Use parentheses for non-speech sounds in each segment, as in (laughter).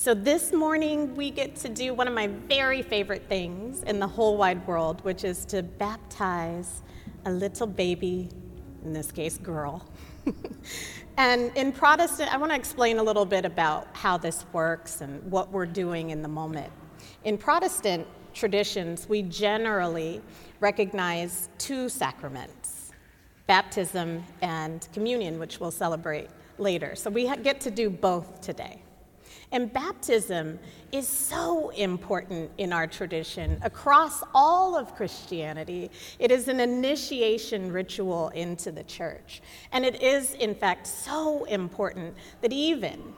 So, this morning we get to do one of my very favorite things in the whole wide world, which is to baptize a little baby, in this case, girl. (laughs) and in Protestant, I want to explain a little bit about how this works and what we're doing in the moment. In Protestant traditions, we generally recognize two sacraments baptism and communion, which we'll celebrate later. So, we get to do both today. And baptism is so important in our tradition across all of Christianity. It is an initiation ritual into the church. And it is, in fact, so important that even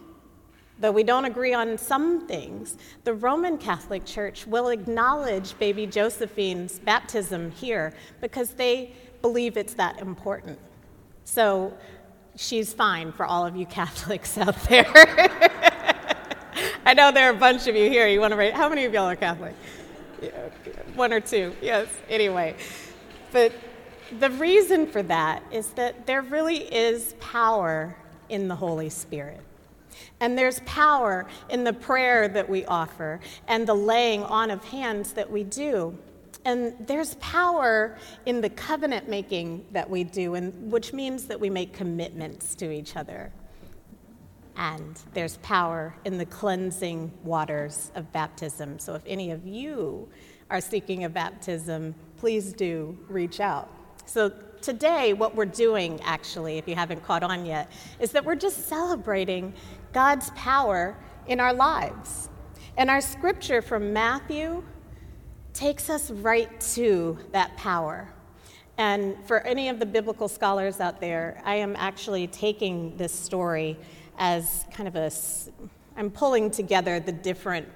though we don't agree on some things, the Roman Catholic Church will acknowledge baby Josephine's baptism here because they believe it's that important. So she's fine for all of you Catholics out there. (laughs) I know there are a bunch of you here. You want to rate? How many of y'all are Catholic? Yeah, one or two. Yes. Anyway, but the reason for that is that there really is power in the Holy Spirit. And there's power in the prayer that we offer and the laying on of hands that we do. And there's power in the covenant making that we do, and, which means that we make commitments to each other and there's power in the cleansing waters of baptism. So if any of you are seeking a baptism, please do reach out. So today, what we're doing, actually, if you haven't caught on yet, is that we're just celebrating God's power in our lives. And our scripture from Matthew takes us right to that power. And for any of the biblical scholars out there, I am actually taking this story as kind of a, I'm pulling together the different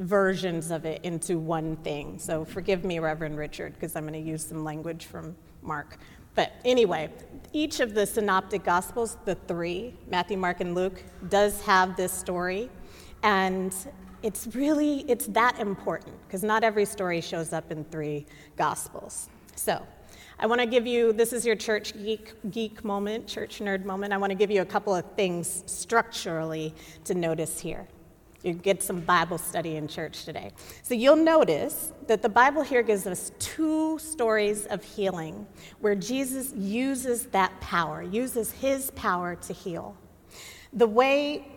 versions of it into one thing. So forgive me, Reverend Richard, because I'm going to use some language from Mark. But anyway, each of the synoptic gospels, the three, Matthew, Mark, and Luke, does have this story. And it's really, it's that important because not every story shows up in three gospels. So I want to give you this is your church geek, geek moment, church nerd moment. I want to give you a couple of things structurally to notice here. You get some Bible study in church today. So you'll notice that the Bible here gives us two stories of healing where Jesus uses that power, uses his power to heal. The way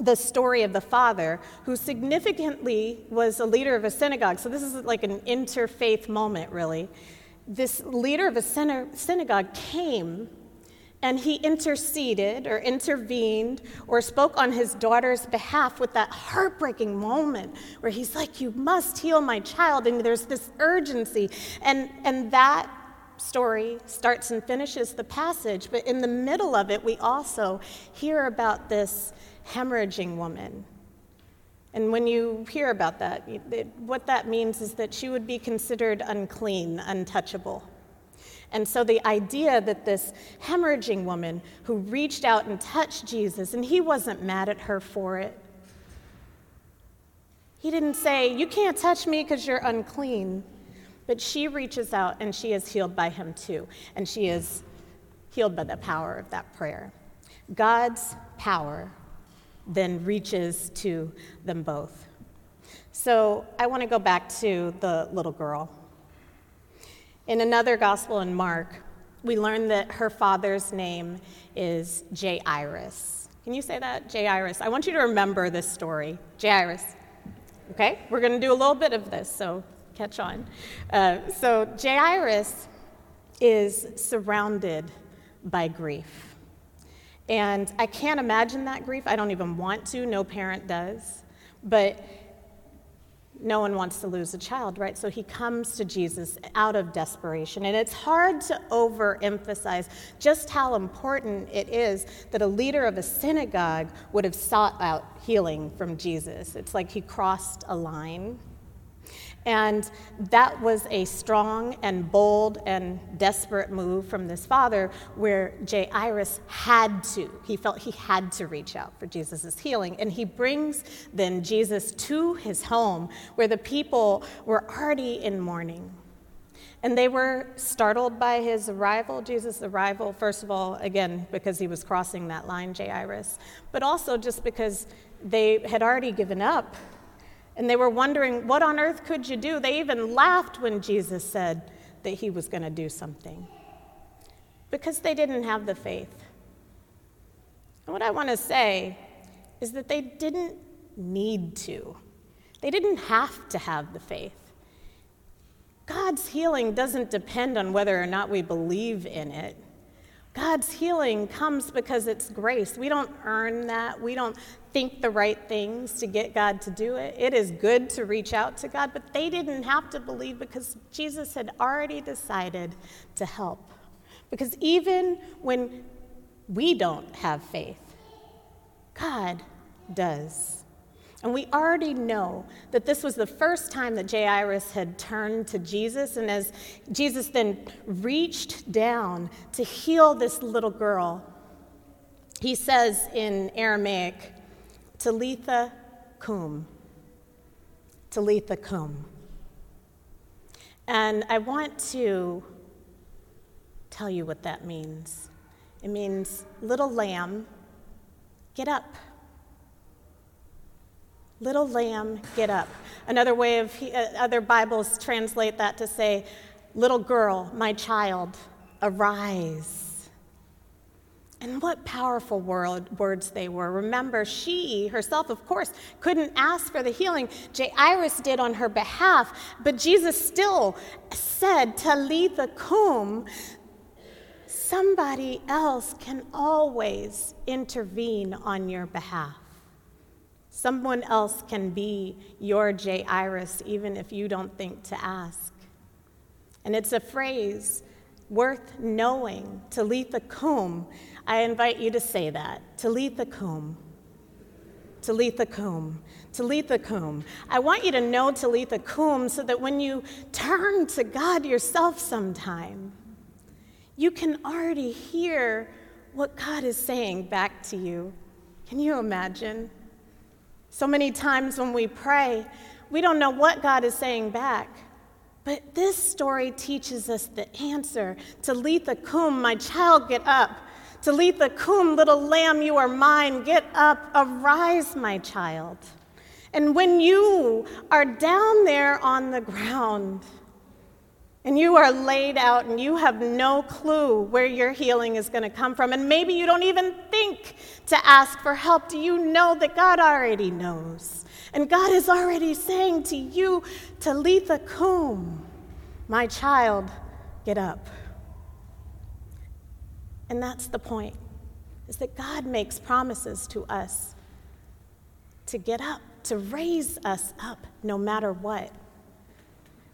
the story of the father, who significantly was a leader of a synagogue. So, this is like an interfaith moment, really this leader of a synagogue came and he interceded or intervened or spoke on his daughter's behalf with that heartbreaking moment where he's like, You must heal my child. And there's this urgency. And, and that story starts and finishes the passage. But in the middle of it, we also hear about this hemorrhaging woman and when you hear about that, what that means is that she would be considered unclean, untouchable. And so the idea that this hemorrhaging woman who reached out and touched Jesus, and he wasn't mad at her for it, he didn't say, You can't touch me because you're unclean. But she reaches out and she is healed by him too. And she is healed by the power of that prayer. God's power then reaches to them both. So I want to go back to the little girl. In another gospel in Mark, we learn that her father's name is Jairus. Can you say that? Jairus. I want you to remember this story. Jairus. Okay? We're going to do a little bit of this, so catch on. Uh, so Jairus is surrounded by grief. And I can't imagine that grief. I don't even want to. No parent does. But no one wants to lose a child, right? So he comes to Jesus out of desperation. And it's hard to overemphasize just how important it is that a leader of a synagogue would have sought out healing from Jesus. It's like he crossed a line. And that was a strong and bold and desperate move from this father where Jairus had to, he felt he had to reach out for Jesus' healing. And he brings then Jesus to his home where the people were already in mourning. And they were startled by his arrival, Jesus' arrival, first of all, again, because he was crossing that line, Jairus, but also just because they had already given up. And they were wondering, what on earth could you do? They even laughed when Jesus said that he was going to do something because they didn't have the faith. And what I want to say is that they didn't need to, they didn't have to have the faith. God's healing doesn't depend on whether or not we believe in it. God's healing comes because it's grace. We don't earn that. We don't think the right things to get God to do it. It is good to reach out to God, but they didn't have to believe because Jesus had already decided to help. Because even when we don't have faith, God does. And we already know that this was the first time that Jairus had turned to Jesus. And as Jesus then reached down to heal this little girl, he says in Aramaic, Talitha Koum. Talitha Koum. And I want to tell you what that means. It means, little lamb, get up. Little lamb, get up. Another way of, uh, other Bibles translate that to say, little girl, my child, arise. And what powerful word, words they were. Remember, she herself, of course, couldn't ask for the healing. Jairus did on her behalf, but Jesus still said, Talitha Koum, somebody else can always intervene on your behalf. Someone else can be your Jairus, even if you don't think to ask. And it's a phrase worth knowing. Talitha Koum. I invite you to say that. Talitha Koum. Talitha Koum. Talitha Koum. I want you to know Talitha Koum so that when you turn to God yourself sometime, you can already hear what God is saying back to you. Can you imagine? So many times when we pray, we don't know what God is saying back. But this story teaches us the answer. Talitha Koum, my child, get up. Talitha Koum, little lamb, you are mine. Get up, arise, my child. And when you are down there on the ground, and you are laid out and you have no clue where your healing is going to come from, and maybe you don't even think to ask for help, do you know that God already knows? And God is already saying to you, Talitha Koum, my child, get up. And that's the point, is that God makes promises to us to get up, to raise us up no matter what.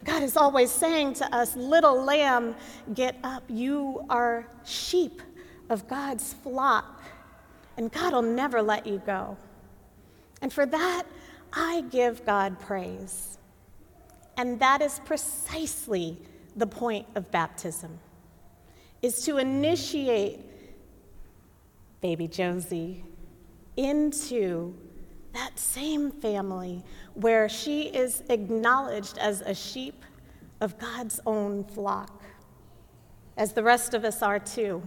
God is always saying to us, Little lamb, get up. You are sheep of God's flock, and God will never let you go. And for that, I give God praise. And that is precisely the point of baptism is to initiate baby Josie into that same family where she is acknowledged as a sheep of God's own flock, as the rest of us are too.